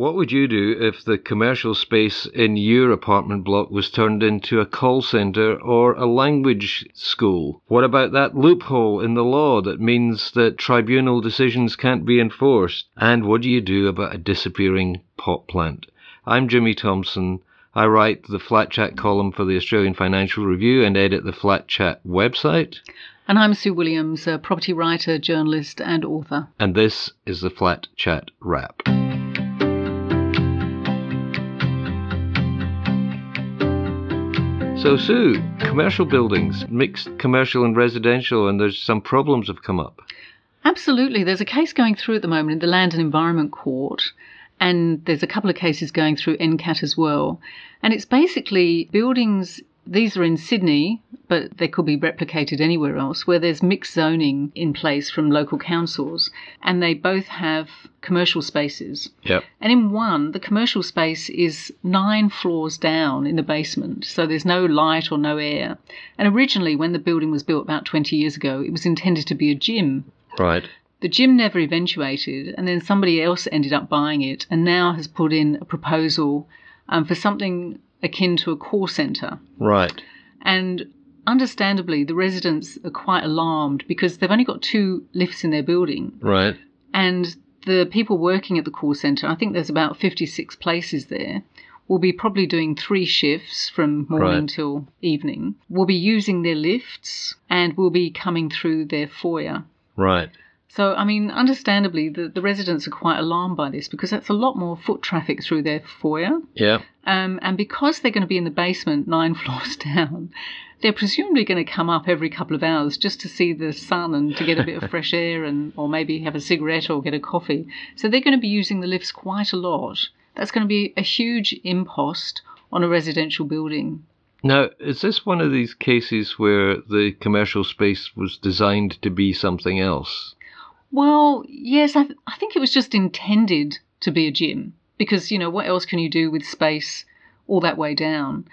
What would you do if the commercial space in your apartment block was turned into a call center or a language school? What about that loophole in the law that means that tribunal decisions can't be enforced? And what do you do about a disappearing pot plant? I'm Jimmy Thompson. I write the Flat Chat column for the Australian Financial Review and edit the Flat Chat website. And I'm Sue Williams, a property writer, journalist, and author. And this is the Flat Chat Wrap. So, Sue, commercial buildings, mixed commercial and residential, and there's some problems have come up. Absolutely. There's a case going through at the moment in the Land and Environment Court, and there's a couple of cases going through NCAT as well. And it's basically buildings these are in Sydney, but they could be replicated anywhere else, where there's mixed zoning in place from local councils, and they both have commercial spaces. Yep. And in one, the commercial space is nine floors down in the basement, so there's no light or no air. And originally, when the building was built about 20 years ago, it was intended to be a gym. Right. The gym never eventuated, and then somebody else ended up buying it and now has put in a proposal um, for something akin to a call centre. Right. And understandably, the residents are quite alarmed because they've only got two lifts in their building. Right. And the people working at the call centre, I think there's about 56 places there, will be probably doing three shifts from morning Right. till evening, will be using their lifts, and will be coming through their foyer. Right. So, I mean, understandably, the, the residents are quite alarmed by this because that's a lot more foot traffic through their foyer. Yeah. Um, and because they're going to be in the basement nine floors down, they're presumably going to come up every couple of hours just to see the sun and to get a bit of fresh air and or maybe have a cigarette or get a coffee. So they're going to be using the lifts quite a lot. That's going to be a huge impost on a residential building. Now, is this one of these cases where the commercial space was designed to be something else? Well, yes, I, th- I think it was just intended to be a gym because, you know, what else can you do with space all that way down?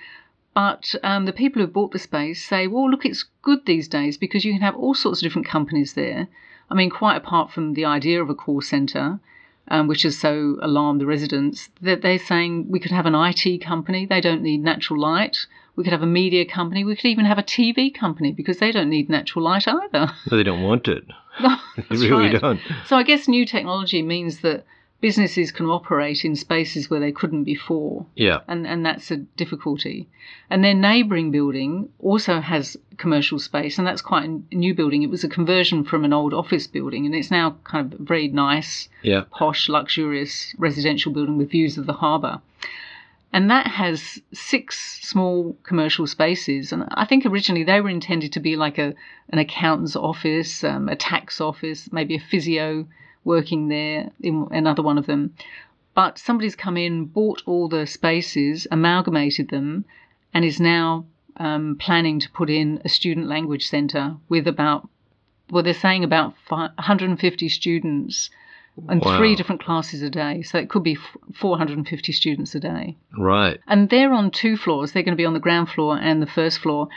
But um, the people who bought the space say, well, look, it's good these days because you can have all sorts of different companies there. I mean, quite apart from the idea of a call centre, um, which has so alarmed the residents, that they're saying we could have an IT company, they don't need natural light. We could have a media company. We could even have a TV company because they don't need natural light either. No, they don't want it. No, They really right. don't. So I guess new technology means that businesses can operate in spaces where they couldn't before. Yeah. And, and that's a difficulty. And their neighbouring building also has commercial space, and that's quite a new building. It was a conversion from an old office building, and it's now kind of a very nice, Yeah. posh, luxurious residential building with views of the harbour. And that has six small commercial spaces. And I think originally they were intended to be like a an accountant's office, um, a tax office, maybe a physio working there in another one of them. But somebody's come in, bought all the spaces, amalgamated them, and is now um, planning to put in a student language centre with about, well, they're saying about 150 students and Wow. three different classes a day. So it could be 450 students a day. Right. And they're on two floors. They're going to be on the ground floor and the first floor.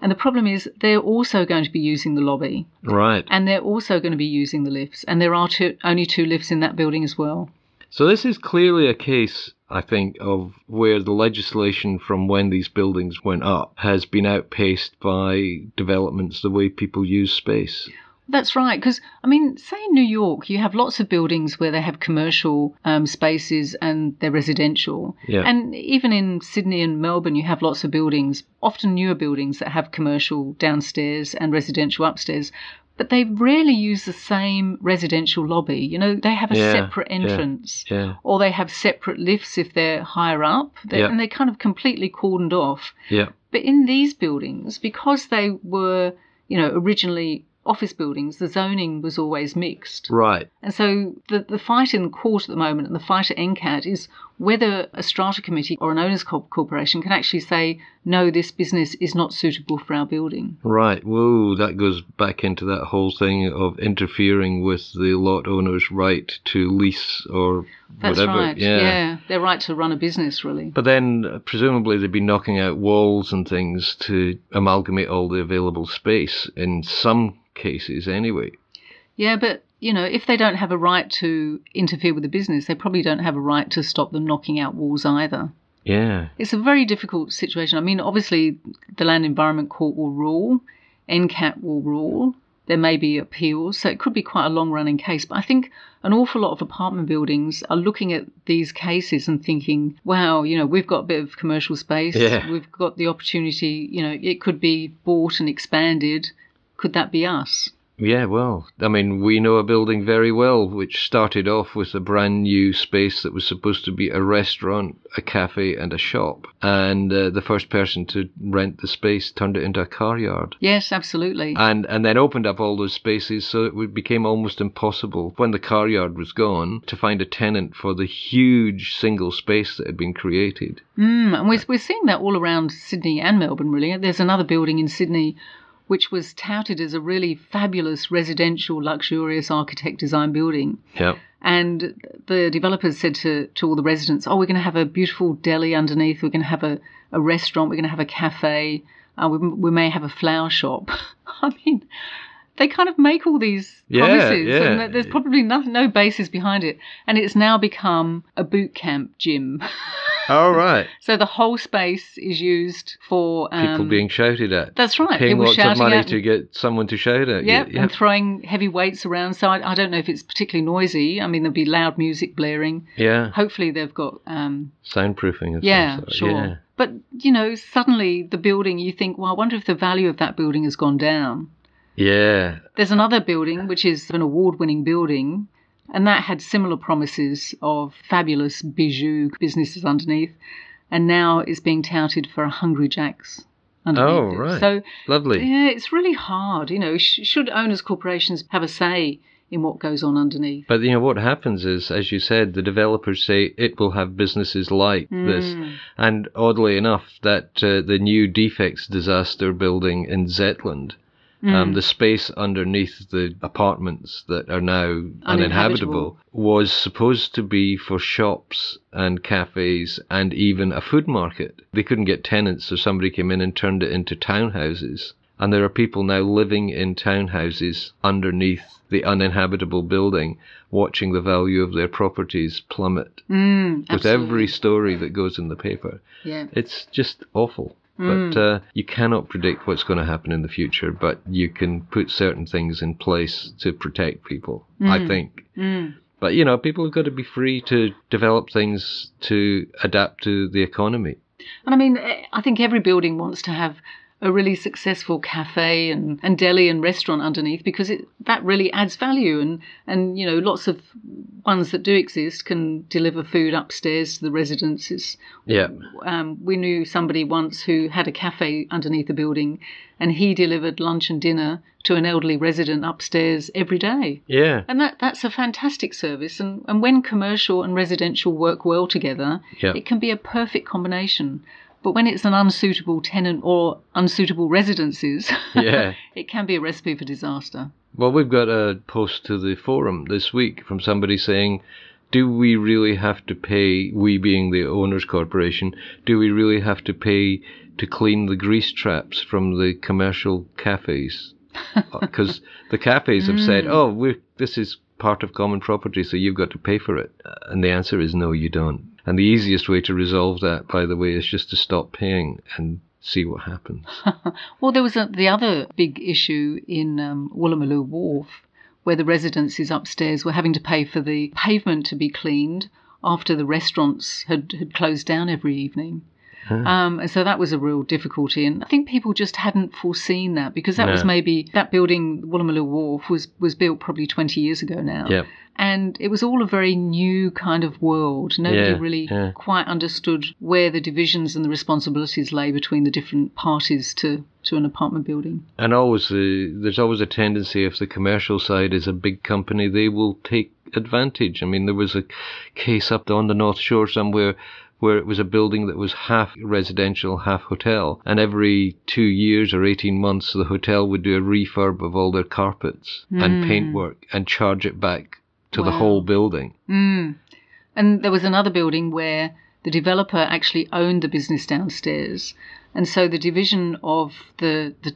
And the problem is they're also going to be using the lobby Right. and they're also going to be using the lifts. And there are two, only two lifts in that building as well. So this is clearly a case, I think, of where the legislation from when these buildings went up has been outpaced by developments the way people use space. That's right. Because, I mean, say in New York, you have lots of buildings where they have commercial um, spaces and they're residential. Yeah. And even in Sydney and Melbourne, you have lots of buildings, often newer buildings that have commercial downstairs and residential upstairs. But they rarely use the same residential lobby. You know, they have a Yeah, separate entrance. Yeah. Or they have separate lifts if they're higher up. They, Yeah. And they're kind of completely cordoned off. Yeah. But in these buildings, because they were, you know, originally office buildings, the zoning was always mixed. Right. And so the, the fight in court at the moment and the fight at NCAT is whether a strata committee or an owners corporation can actually say, no, this business is not suitable for our building. Right. Whoa, that goes back into that whole thing of interfering with the lot owner's right to lease or That's whatever. right. Yeah. Their right to run a business, really. But then uh, presumably they'd be knocking out walls and things to amalgamate all the available space in some cases anyway. Yeah, but you know, if they don't have a right to interfere with the business, they probably don't have a right to stop them knocking out walls either. Yeah. It's a very difficult situation. I mean, obviously, the Land Environment Court will rule, NCAT will rule, there may be appeals, so it could be quite a long running case. But I think an awful lot of apartment buildings are looking at these cases and thinking, wow, you know, we've got a bit of commercial space, Yeah. we've got the opportunity, you know, it could be bought and expanded. Could that be us? Yeah, well, I mean, we know a building very well, which started off with a brand new space that was supposed to be a restaurant, a cafe, and a shop. And uh, the first person to rent the space turned it into a car yard. Yes, absolutely. And, and then opened up all those spaces so it became almost impossible when the car yard was gone to find a tenant for the huge single space that had been created. Mm, and we're, we're seeing that all around Sydney and Melbourne, really. There's another building in Sydney which was touted as a really fabulous residential, luxurious architect design building. Yep. And the developers said to, to all the residents, Oh, we're going to have a beautiful deli underneath, we're going to have a, a restaurant, we're going to have a cafe, uh, we, we may have a flower shop. I mean, they kind of make all these Yeah, promises, yeah. and there's probably no, no basis behind it. And it's now become a boot camp gym. All right. So the whole space is used for um, People being shouted at. That's right. Paying lots of money to get someone to shout at Yep, you. and throwing heavy weights around. So I, I don't know if it's particularly noisy. I mean, there'll be loud music blaring. yeah. Hopefully, they've got um, Soundproofing of yeah, sure. Yeah. But you know, suddenly the building, you think, well, I wonder if the value of that building has gone down. Yeah. There's another building which is an award-winning building, and that had similar promises of fabulous bijou businesses underneath, and now it's being touted for a Hungry Jack's. Underneath Oh, it. right. So Lovely. yeah, it's really hard. You know, sh- should owners corporations have a say in what goes on underneath? But you know what happens is, as you said, the developers say it will have businesses like this, Mm. and oddly enough, that uh, the new defects disaster building in Zetland, Mm. um, the space underneath the apartments that are now uninhabitable, Uninhabitable. was supposed to be for shops and cafes and even a food market. They couldn't get tenants, so somebody came in and turned it into townhouses. And there are people now living in townhouses underneath the uninhabitable building, watching the value of their properties plummet Mm, with every story that goes in the paper. yeah. It's just awful. Mm. But uh, you cannot predict what's going to happen in the future, but you can put certain things in place to protect people, I Mm. think. Mm. But, you know, people have got to be free to develop things to adapt to the economy. And I mean, eh, I think every building wants to have a really successful cafe and, and deli and restaurant underneath because it that really adds value and and you know lots of ones that do exist can deliver food upstairs to the residents. It's, Yeah. um, we knew somebody once who had a cafe underneath the building, and he delivered lunch and dinner to an elderly resident upstairs every day. Yeah. And that, that's a fantastic service. And, and when commercial and residential work well together, Yeah. it can be a perfect combination. But when it's an unsuitable tenant or unsuitable residences, Yeah. it can be a recipe for disaster. Well, we've got a post to the forum this week from somebody saying, do we really have to pay, we being the owners corporation, do we really have to pay to clean the grease traps from the commercial cafes? Because the cafes have said, oh, we're, this is part of common property, so you've got to pay for it. Uh, And the answer is no, you don't. And the easiest way to resolve that, by the way, is just to stop paying and see what happens. Well, there was a, the other big issue in um, Woolloomooloo Wharf where the residences upstairs were having to pay for the pavement to be cleaned after the restaurants had, had closed down every evening. Um, and so that was a real difficulty. And I think people just hadn't foreseen that because that was maybe that building, Woolloomooloo Wharf, was, was built probably 20 years ago now. Yep. And it was all a very new kind of world. Nobody Yeah, really yeah. quite understood where the divisions and the responsibilities lay between the different parties to, to an apartment building. And always the there's always a tendency if the commercial side is a big company, they will take advantage. I mean, there was a case up on the North Shore somewhere where it was a building that was half residential, half hotel, and every two years or eighteen months, the hotel would do a refurb of all their carpets and hmm. paintwork and charge it back to the whole building. Mm. And there was another building where the developer actually owned the business downstairs. And so the division of the, the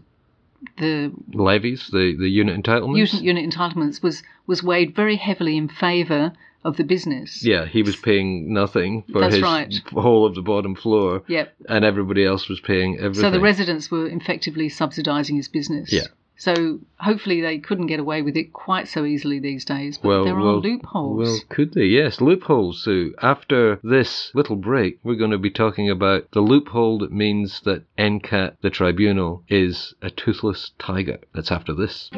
the Levies, the, the unit entitlements. unit, unit entitlements was was weighed very heavily in favour of the business. Yeah, he was paying nothing for That's his right. whole of the bottom floor, Yep. and everybody else was paying everything. So the residents were effectively subsidising his business. Yeah. So hopefully they couldn't get away with it quite so easily these days. But well, there well, are loopholes. Well, could they? Yes, loopholes. So after this little break, we're going to be talking about the loophole that means that NCAT, the tribunal, is a toothless tiger. That's after this.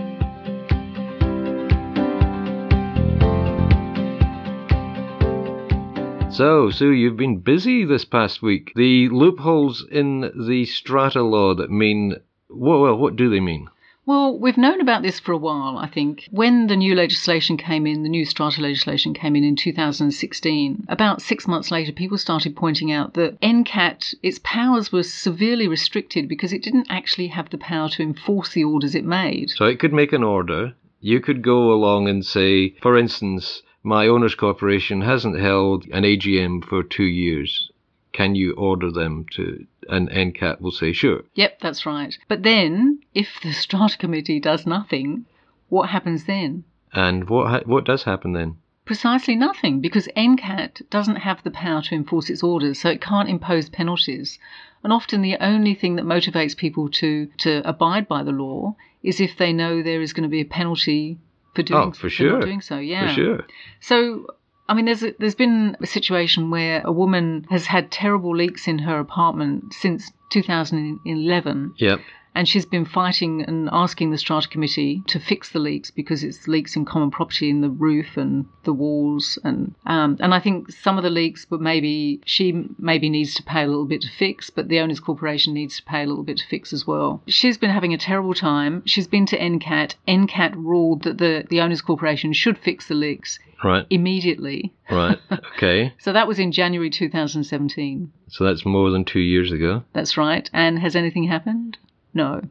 So, Sue, you've been busy this past week. The loopholes in the strata law that mean, well, well what do they mean? Well, we've known about this for a while, I think. When the new legislation came in, the new strata legislation came in in 2016, about six months later, people started pointing out that NCAT, its powers were severely restricted because it didn't actually have the power to enforce the orders it made. So it could make an order. You could go along and say, for instance, my owner's corporation hasn't held an AGM for two years. Can you order them to? And NCAT will say, sure. Yep, that's right. But then, if the strata committee does nothing, what happens then? And what ha- what does happen then? Precisely nothing, because NCAT doesn't have the power to enforce its orders, so it can't impose penalties. And often the only thing that motivates people to, to abide by the law is if they know there is going to be a penalty for doing, Oh, for sure. not doing so. Yeah. For sure. So, I mean, there's a, there's been a situation where a woman has had terrible leaks in her apartment since 2011, Yep. And she's been fighting and asking the strata committee to fix the leaks because it's leaks in common property in the roof and the walls and um, and I think some of the leaks but maybe she maybe needs to pay a little bit to fix but the owners corporation needs to pay a little bit to fix as well she's been having a terrible time she's been to NCAT NCAT ruled that the the owners corporation should fix the leaks Right. immediately Right. Okay. so that was in January 2017 so that's more than two years ago. That's right. And has anything happened? No.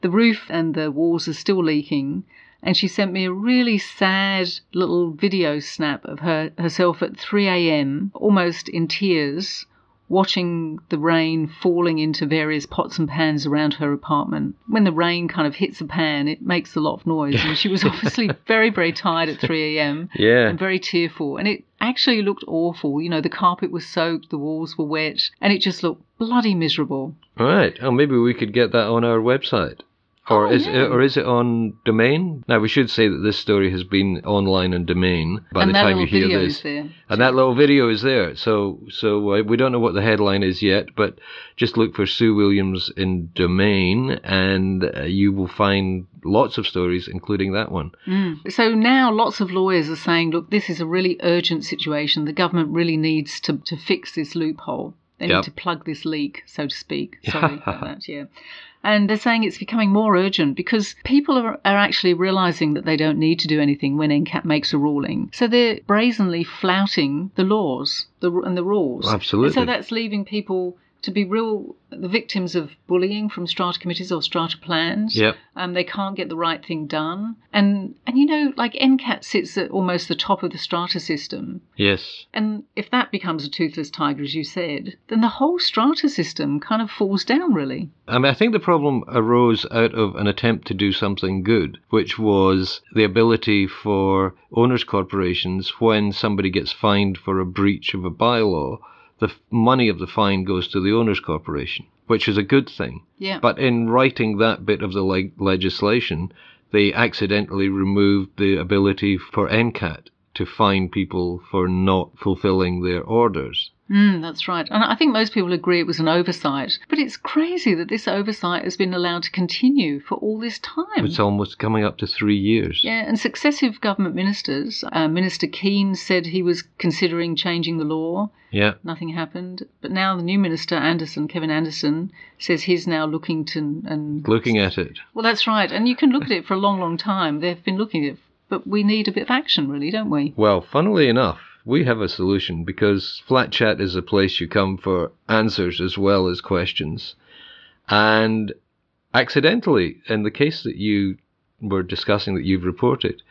The roof and the walls are still leaking. And she sent me a really sad little video snap of her herself at 3 a.m., almost in tears, watching the rain falling into various pots and pans around her apartment. When the rain kind of hits a pan, it makes a lot of noise. And she was obviously very, very tired at 3 a.m. Yeah. and very tearful. And it actually looked awful. You know, the carpet was soaked, the walls were wet, and it just looked bloody miserable. Right. Oh, maybe we could get that on our website. Or Oh, is yeah. it, or is it on Domain? Now we should say that this story has been online and Domain by and the time you hear this. And that little video is there. So so uh, we don't know what the headline is yet, but just look for Sue Williams in Domain, and uh, you will find lots of stories, including that one. Mm. So now lots of lawyers are saying, look, this is a really urgent situation. The government really needs to, to fix this loophole. They Yep. need to plug this leak, so to speak. Sorry about that, yeah. And they're saying it's becoming more urgent because people are, are actually realizing that they don't need to do anything when NCAT makes a ruling. So they're brazenly flouting the laws the, and the rules. Absolutely. And so that's leaving people to be real the victims of bullying from strata committees or strata plans. Yep. Um, they can't get the right thing done. And and you know, like NCAT sits at almost the top of the strata system. Yes. And if that becomes a toothless tiger, as you said, then the whole strata system kind of falls down, really. I mean, I think the problem arose out of an attempt to do something good, which was the ability for owners' corporations, when somebody gets fined for a breach of a bylaw, the money of the fine goes to the owners' corporation, which is a good thing. Yeah. But in writing that bit of the leg- legislation, they accidentally removed the ability for NCAT to fine people for not fulfilling their orders. Mm, that's right. And I think most people agree it was an oversight. But it's crazy that this oversight has been allowed to continue for all this time. It's almost coming up to three years. Yeah, and successive government ministers, uh, Minister Kean said he was considering changing the law. Yeah. Nothing happened. But now the new minister, Anderson, Kevin Anderson, says he's now looking to and Looking at it. well, that's right. And you can look at it for a long, long time. They've been looking at it, but we need a bit of action, really, don't we? Well, funnily enough, we have a solution because Flat Chat is a place you come for answers as well as questions. And accidentally, in the case that you were discussing that you've reported,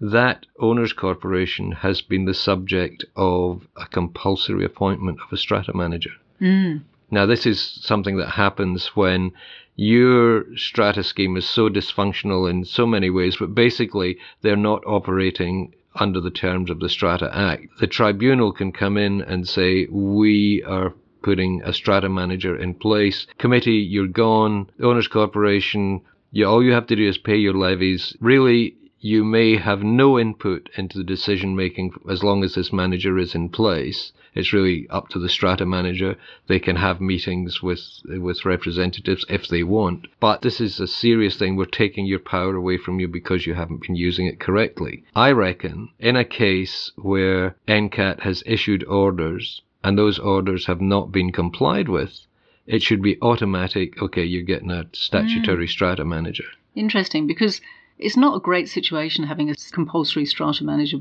that owners corporation has been the subject of a compulsory appointment of a strata manager. Mm. Now, this is something that happens when your strata scheme is so dysfunctional in so many ways, but basically they're not operating under the terms of the Strata Act. The tribunal can come in and say, we are putting a strata manager in place. Committee, you're gone. Owners Corporation, you, all you have to do is pay your levies. Really, you may have no input into the decision making as long as this manager is in place. It's really up to the strata manager. They can have meetings with with representatives if they want. But this is a serious thing. We're taking your power away from you because you haven't been using it correctly. I reckon in a case where NCAT has issued orders and those orders have not been complied with, it should be automatic. Okay, you're getting a statutory mm. strata manager. Interesting, because it's not a great situation having a compulsory strata manager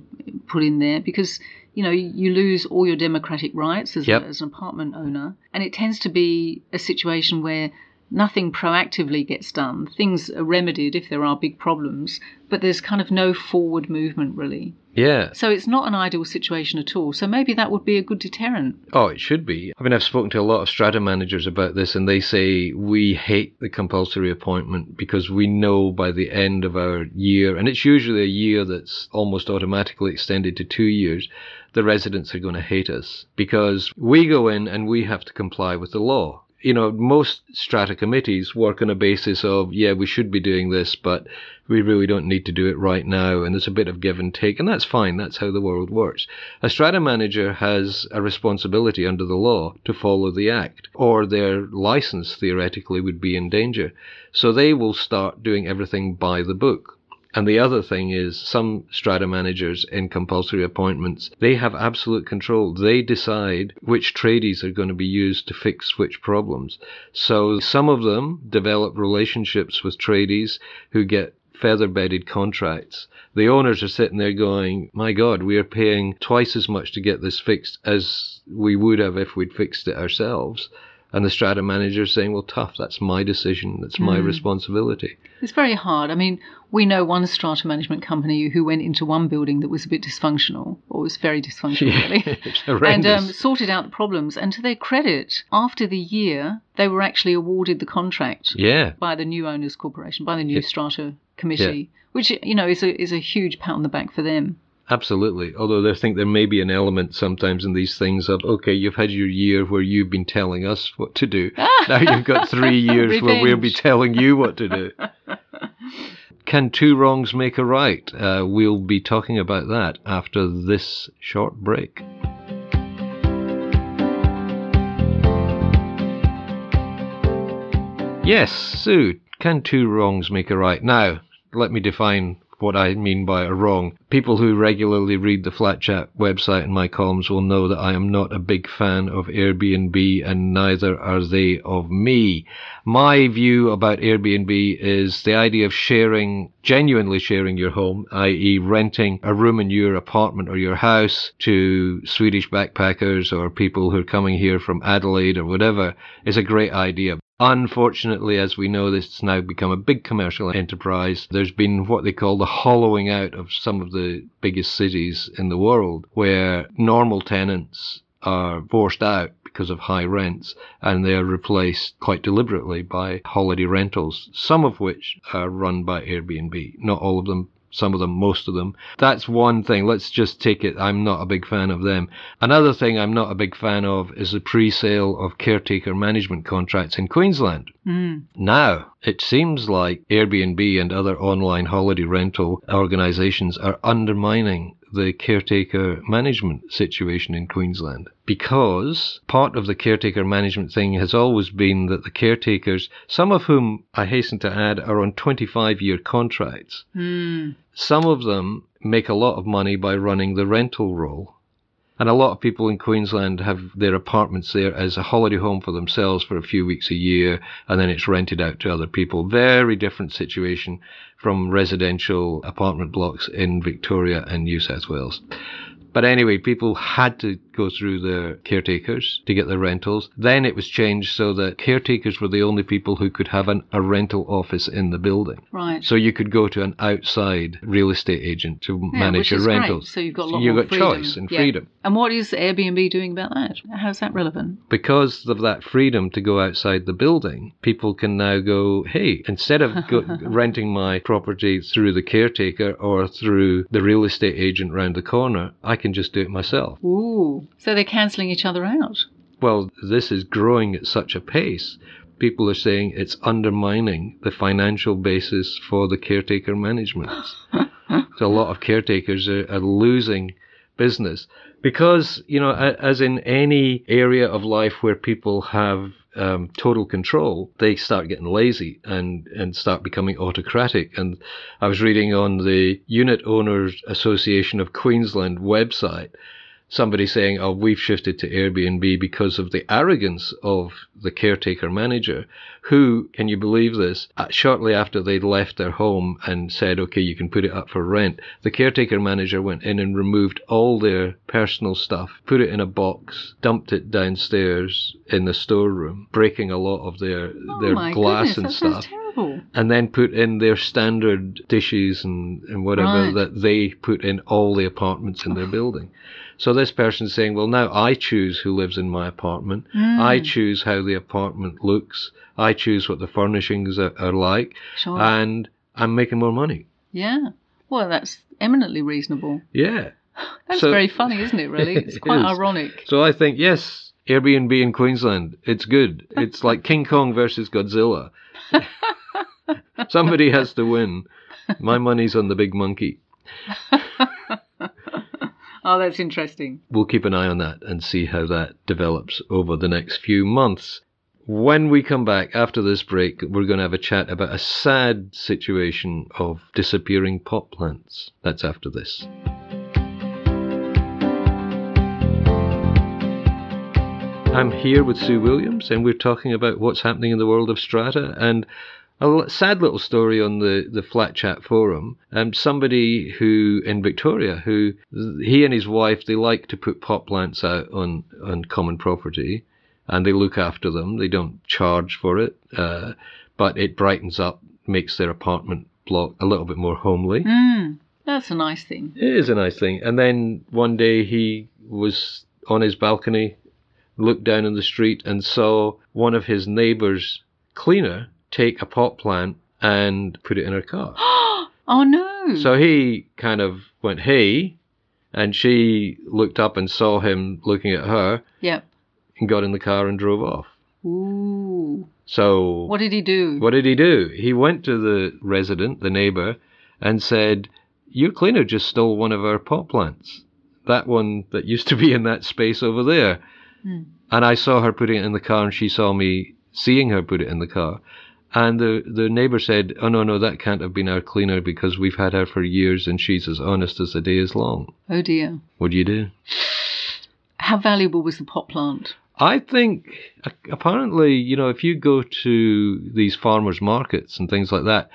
put in there because you know you lose all your democratic rights as, yep. a, as an apartment owner, and it tends to be a situation where nothing proactively gets done. Things are remedied if there are big problems, but there's kind of no forward movement really. Yeah. So it's not an ideal situation at all. So maybe that would be a good deterrent. Oh, it should be. I mean, I've spoken to a lot of strata managers about this, and they say we hate the compulsory appointment because we know by the end of our year, and it's usually a year that's almost automatically extended to two years, the residents are going to hate us because we go in and we have to comply with the law you know, most strata committees work on a basis of, yeah, we should be doing this, but we really don't need to do it right now. And there's a bit of give and take, and that's fine. That's how the world works. A strata manager has a responsibility under the law to follow the act, or their license theoretically would be in danger. So they will start doing everything by the book. And the other thing is some strata managers in compulsory appointments, they have absolute control. They decide which tradies are going to be used to fix which problems. So some of them develop relationships with tradies who get feather bedded contracts. The owners are sitting there going, My God, we are paying twice as much to get this fixed as we would have if we'd fixed it ourselves. And the strata manager is saying, well, tough, that's my decision, that's my mm. responsibility. It's very hard. I mean, we know one strata management company who went into one building that was a bit dysfunctional, or was very dysfunctional, really, and um, sorted out the problems. And to their credit, after the year, they were actually awarded the contract yeah. by the new owners corporation, by the new yeah. strata committee, yeah. which, you know, is a, is a huge pat on the back for them. Absolutely. Although I think there may be an element sometimes in these things of, okay, you've had your year where you've been telling us what to do. now you've got three years where we'll be telling you what to do. Can two wrongs make a right? Uh, we'll be talking about that after this short break. Yes, Sue, can two wrongs make a right? Now, let me define what I mean by a wrong. People who regularly read the Flat Chat website and my columns will know that I am not a big fan of Airbnb and neither are they of me. My view about Airbnb is the idea of sharing, genuinely sharing your home, i.e. renting a room in your apartment or your house to Swedish backpackers or people who are coming here from Adelaide or whatever is a great idea. Unfortunately, as we know, this has now become a big commercial enterprise. There's been what they call the hollowing out of some of the biggest cities in the world, where normal tenants are forced out because of high rents and they are replaced quite deliberately by holiday rentals, some of which are run by Airbnb. Not all of them some of them, most of them. That's one thing. Let's just take it. I'm not a big fan of them. Another thing I'm not a big fan of is the pre sale of caretaker management contracts in Queensland. Mm. Now, it seems like Airbnb and other online holiday rental organizations are undermining the caretaker management situation in Queensland because part of the caretaker management thing has always been that the caretakers, some of whom I hasten to add are on 25 year contracts, mm. some of them make a lot of money by running the rental roll. And a lot of people in Queensland have their apartments there as a holiday home for themselves for a few weeks a year, and then it's rented out to other people. Very different situation from residential apartment blocks in Victoria and New South Wales. But anyway, people had to go through their caretakers to get their rentals. Then it was changed so that caretakers were the only people who could have an, a rental office in the building. Right. So you could go to an outside real estate agent to Yeah, manage which your is great. rentals. So you've got a lot you've got freedom. choice and Yeah. freedom. And what is Airbnb doing about that? How's that relevant? Because of that freedom to go outside the building, people can now go, hey, instead of go, renting my property through the caretaker or through the real estate agent round the corner, I can just do it myself. Ooh. So they're cancelling each other out. Well, this is growing at such a pace. People are saying it's undermining the financial basis for the caretaker management. so a lot of caretakers are, are losing business because, you know, as in any area of life where people have um, total control, they start getting lazy and, and start becoming autocratic. And I was reading on the Unit Owners Association of Queensland website somebody saying, "Oh, we've shifted to Airbnb because of the arrogance of the caretaker manager, who, can you believe this? Uh, shortly after they'd left their home and said, "Okay, you can put it up for rent," the caretaker manager went in and removed all their personal stuff, put it in a box, dumped it downstairs in the storeroom, breaking a lot of their Oh their glass goodness, and stuff and then put in their standard dishes and, and whatever Right. that they put in all the apartments in their building. So this person's saying, well, now I choose who lives in my apartment. Hmm. I choose how the apartment looks. I choose what the furnishings are, are like, Sure. and I'm making more money. yeah. Well, that's eminently reasonable. Yeah. That's So- very funny, isn't it, really? It's quite is. ironic. So I think yes, Airbnb in Queensland, it's good. It's like King Kong versus Godzilla. Somebody has to win. My money's on the big monkey. Oh, that's interesting. we'll keep an eye on that and see how that develops over the next few months. When we come back after this break, we're going to have a chat about a sad situation of disappearing pot plants. That's after this. I'm here with Sue Williams, and we're talking about what's happening in the world of strata and a sad little story on the, the Flat Chat forum. Um, somebody who in Victoria, who he and his wife, they like to put pot plants out on, on common property, and they look after them. They don't charge for it, uh, but it brightens up, makes their apartment block a little bit more homely. Mm, that's a nice thing. It is a nice thing. And then one day he was on his balcony, looked down on the street, and saw one of his neighbour's cleaner take a pot plant and put it in her car. oh no. So he kind of went, hey, and she looked up and saw him looking at her Yep. and got in the car and drove off. Ooh. So What did he do? what did he do? He went to the resident, the neighbour, and said, Your cleaner just stole one of our pot plants. That one that used to be in that space over there. Hmm. And I saw her putting it in the car, and she saw me seeing her put it in the car. And the, the neighbour said, Oh, no, no, that can't have been our cleaner because we've had her for years and she's as honest as the day is long. Oh dear. What do you do? How valuable was the pot plant? I think apparently, you know, if you go to these farmers markets and things like that,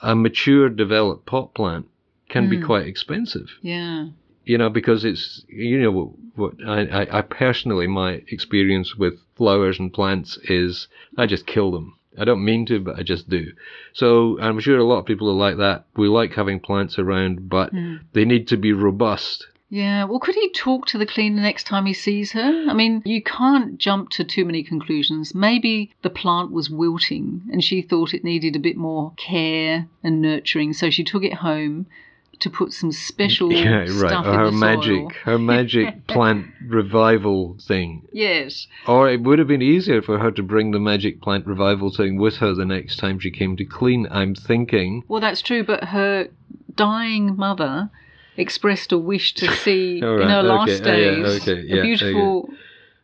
a mature developed pot plant can be Mm. quite expensive. Yeah. You know, because it's you know what, what I, I, I personally my experience with flowers and plants is I just kill them. I don't mean to, but I just do. So I'm sure a lot of people are like that. We like having plants around, but Mm. they need to be robust. Yeah. Well, could he talk to the cleaner next time he sees her? I mean, you can't jump to too many conclusions. Maybe the plant was wilting and she thought it needed a bit more care and nurturing, so she took it home to put some special Yeah, right. stuff Or in her the magic, soil. her magic plant revival thing. Yes. Or it would have been easier for her to bring the magic plant revival thing with her the next time she came to clean. I'm thinking. Well, that's true, but her dying mother expressed a wish to see All in right, her last okay, yeah, yeah, days okay, yeah, a beautiful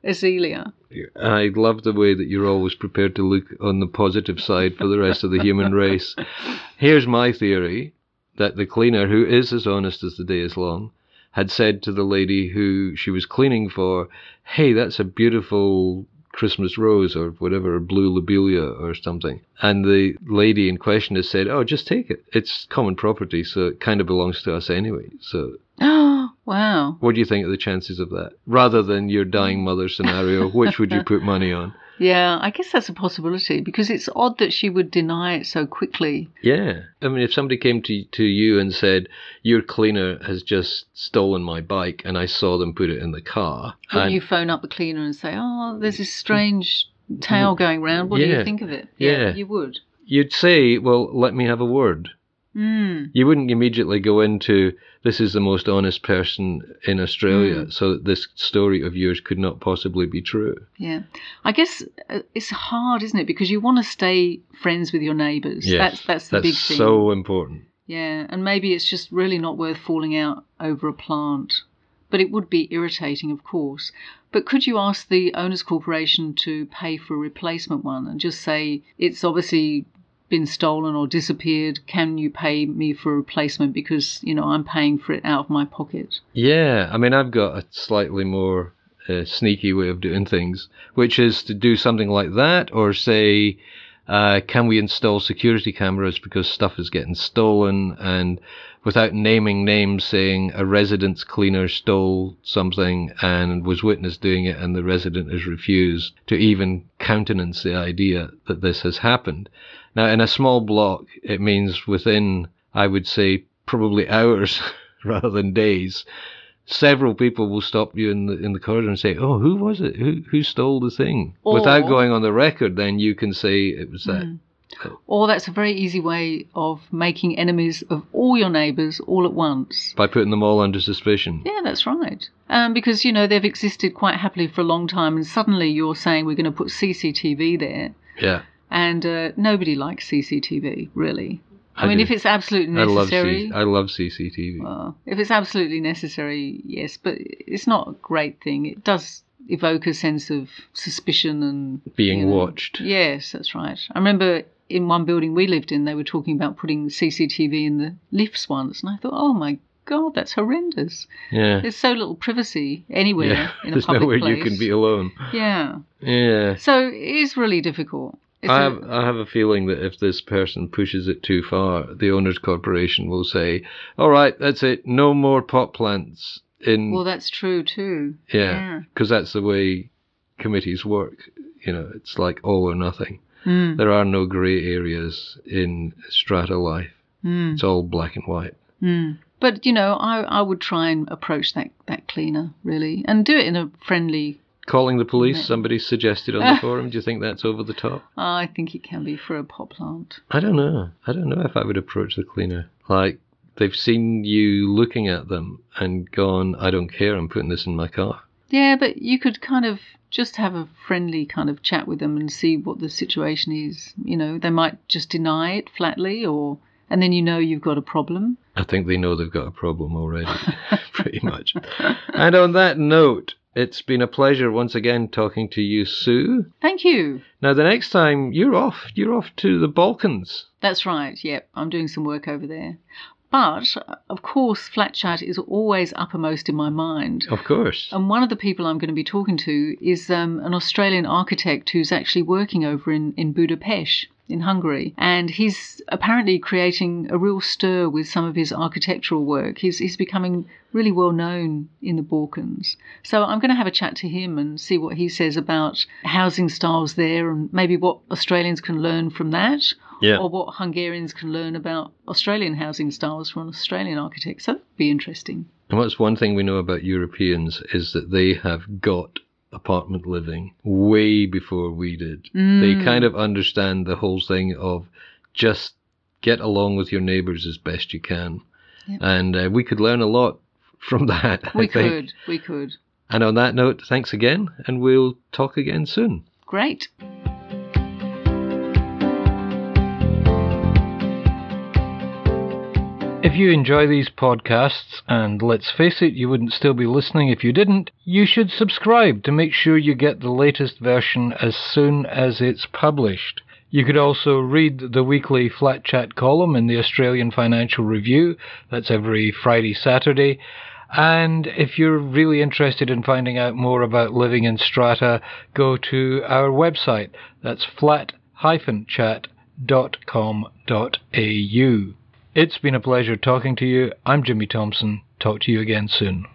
azalea. I love the way that you're always prepared to look on the positive side for the rest of the human race. Here's my theory that the cleaner, who is as honest as the day is long, had said to the lady who she was cleaning for, Hey, that's a beautiful Christmas rose or whatever, blue lobelia or something. And the lady in question has said, Oh, just take it. It's common property, so it kind of belongs to us anyway. So, Oh, Wow. What do you think of the chances of that? Rather than your dying mother scenario, which would you put money on? Yeah, I guess that's a possibility because it's odd that she would deny it so quickly. Yeah. I mean, if somebody came to, to you and said, Your cleaner has just stolen my bike and I saw them put it in the car. And- you phone up the cleaner and say, "Oh, there's this strange tale mm. going round. What do you think of it?" Yeah. you would. You'd say, Well, let me have a word. Mm. You wouldn't immediately go into, This is the most honest person in Australia, Mm. so this story of yours could not possibly be true. Yeah, I guess uh, it's hard, isn't it? Because you want to stay friends with your neighbours. Yes, that's that's the that's big thing. so important. Yeah, and maybe it's just really not worth falling out over a plant. But it would be irritating, of course. But could you ask the owners' corporation to pay for a replacement one and just say it's obviously been stolen or disappeared? Can you pay me for a replacement because you know I'm paying for it out of my pocket? Yeah, I mean, I've got a slightly more uh, sneaky way of doing things, which is to do something like that, or say, uh, can we install security cameras because stuff is getting stolen, and without naming names, saying a residence cleaner stole something and was witnessed doing it, and the resident has refused to even countenance the idea that this has happened. Now, in a small block, it means within, I would say, probably hours rather than days, several people will stop you in the in the corridor and say, "Oh, who was it? Who who stole the thing?" Without going on the record, then you can say it was that. Mm. Or that's a very easy way of making enemies of all your neighbours all at once. By putting them all under suspicion. Yeah, that's right. Um, because, you know, they've existed quite happily for a long time, and suddenly you're saying we're going to put CCTV there, Yeah, and uh, nobody likes CCTV, really. I, I mean, do. if it's absolutely I love necessary, C- I love CCTV. well, if it's absolutely necessary, yes, but it's not a great thing. It does evoke a sense of suspicion and Being you know. watched. Yes, that's right. I remember in one building we lived in, they were talking about putting CCTV in the lifts once, and I thought, oh my god, that's horrendous. Yeah. There's so little privacy anywhere yeah. in a There's public nowhere place. you can be alone. Yeah. Yeah. So it is really difficult. I have, I have a feeling that if this person pushes it too far, the owners' corporation will say, "All right, that's it. No more pot plants in." well, that's true too. yeah, because that's the way committees work. You know, it's like all or nothing. Mm, There are no grey areas in strata life. mm, It's all black and white. mm. But you know, I, I would try and approach that, that cleaner really, and do it in a friendly. Calling the police, Yeah. somebody suggested on the forum. Do you think that's over the top? I think it can be for a pot plant. I don't know. I don't know if I would approach the cleaner. Like, they've seen you looking at them and gone, I don't care, I'm putting this in my car. Yeah, but you could kind of just have a friendly kind of chat with them and see what the situation is. You know, they might just deny it flatly, or and then you know you've got a problem. I think they know they've got a problem already, pretty much. And on that note, it's been a pleasure once again talking to you, Sue. Thank you. Now, the next time you're off, you're off to the Balkans. That's right. Yep, I'm doing some work over there. But of course, flat chat is always uppermost in my mind. Of course. And one of the people I'm going to be talking to is um, an Australian architect who's actually working over in, in Budapest, in Hungary. And he's apparently creating a real stir with some of his architectural work. He's, he's becoming really well known in the Balkans. So I'm going to have a chat to him and see what he says about housing styles there and maybe what Australians can learn from that. Yeah. Or what Hungarians can learn about Australian housing styles from an Australian architect. So that'd be interesting. And what's one thing we know about Europeans is that they have got apartment living way before we did. They Mm. kind of understand the whole thing of just get along with your neighbors as best you can. Yep. And uh, we could learn a lot from that. We I think. could. We could. And on that note, thanks again, and we'll talk again soon. Great. If you enjoy these podcasts, and let's face it, you wouldn't still be listening if you didn't, you should subscribe to make sure you get the latest version as soon as it's published. You could also read the weekly Flat Chat column in the Australian Financial Review. That's every Friday, Saturday. And if you're really interested in finding out more about living in strata, go to our website. That's flat-chat.com.au. It's been a pleasure talking to you. I'm Jimmy Thompson. Talk to you again soon.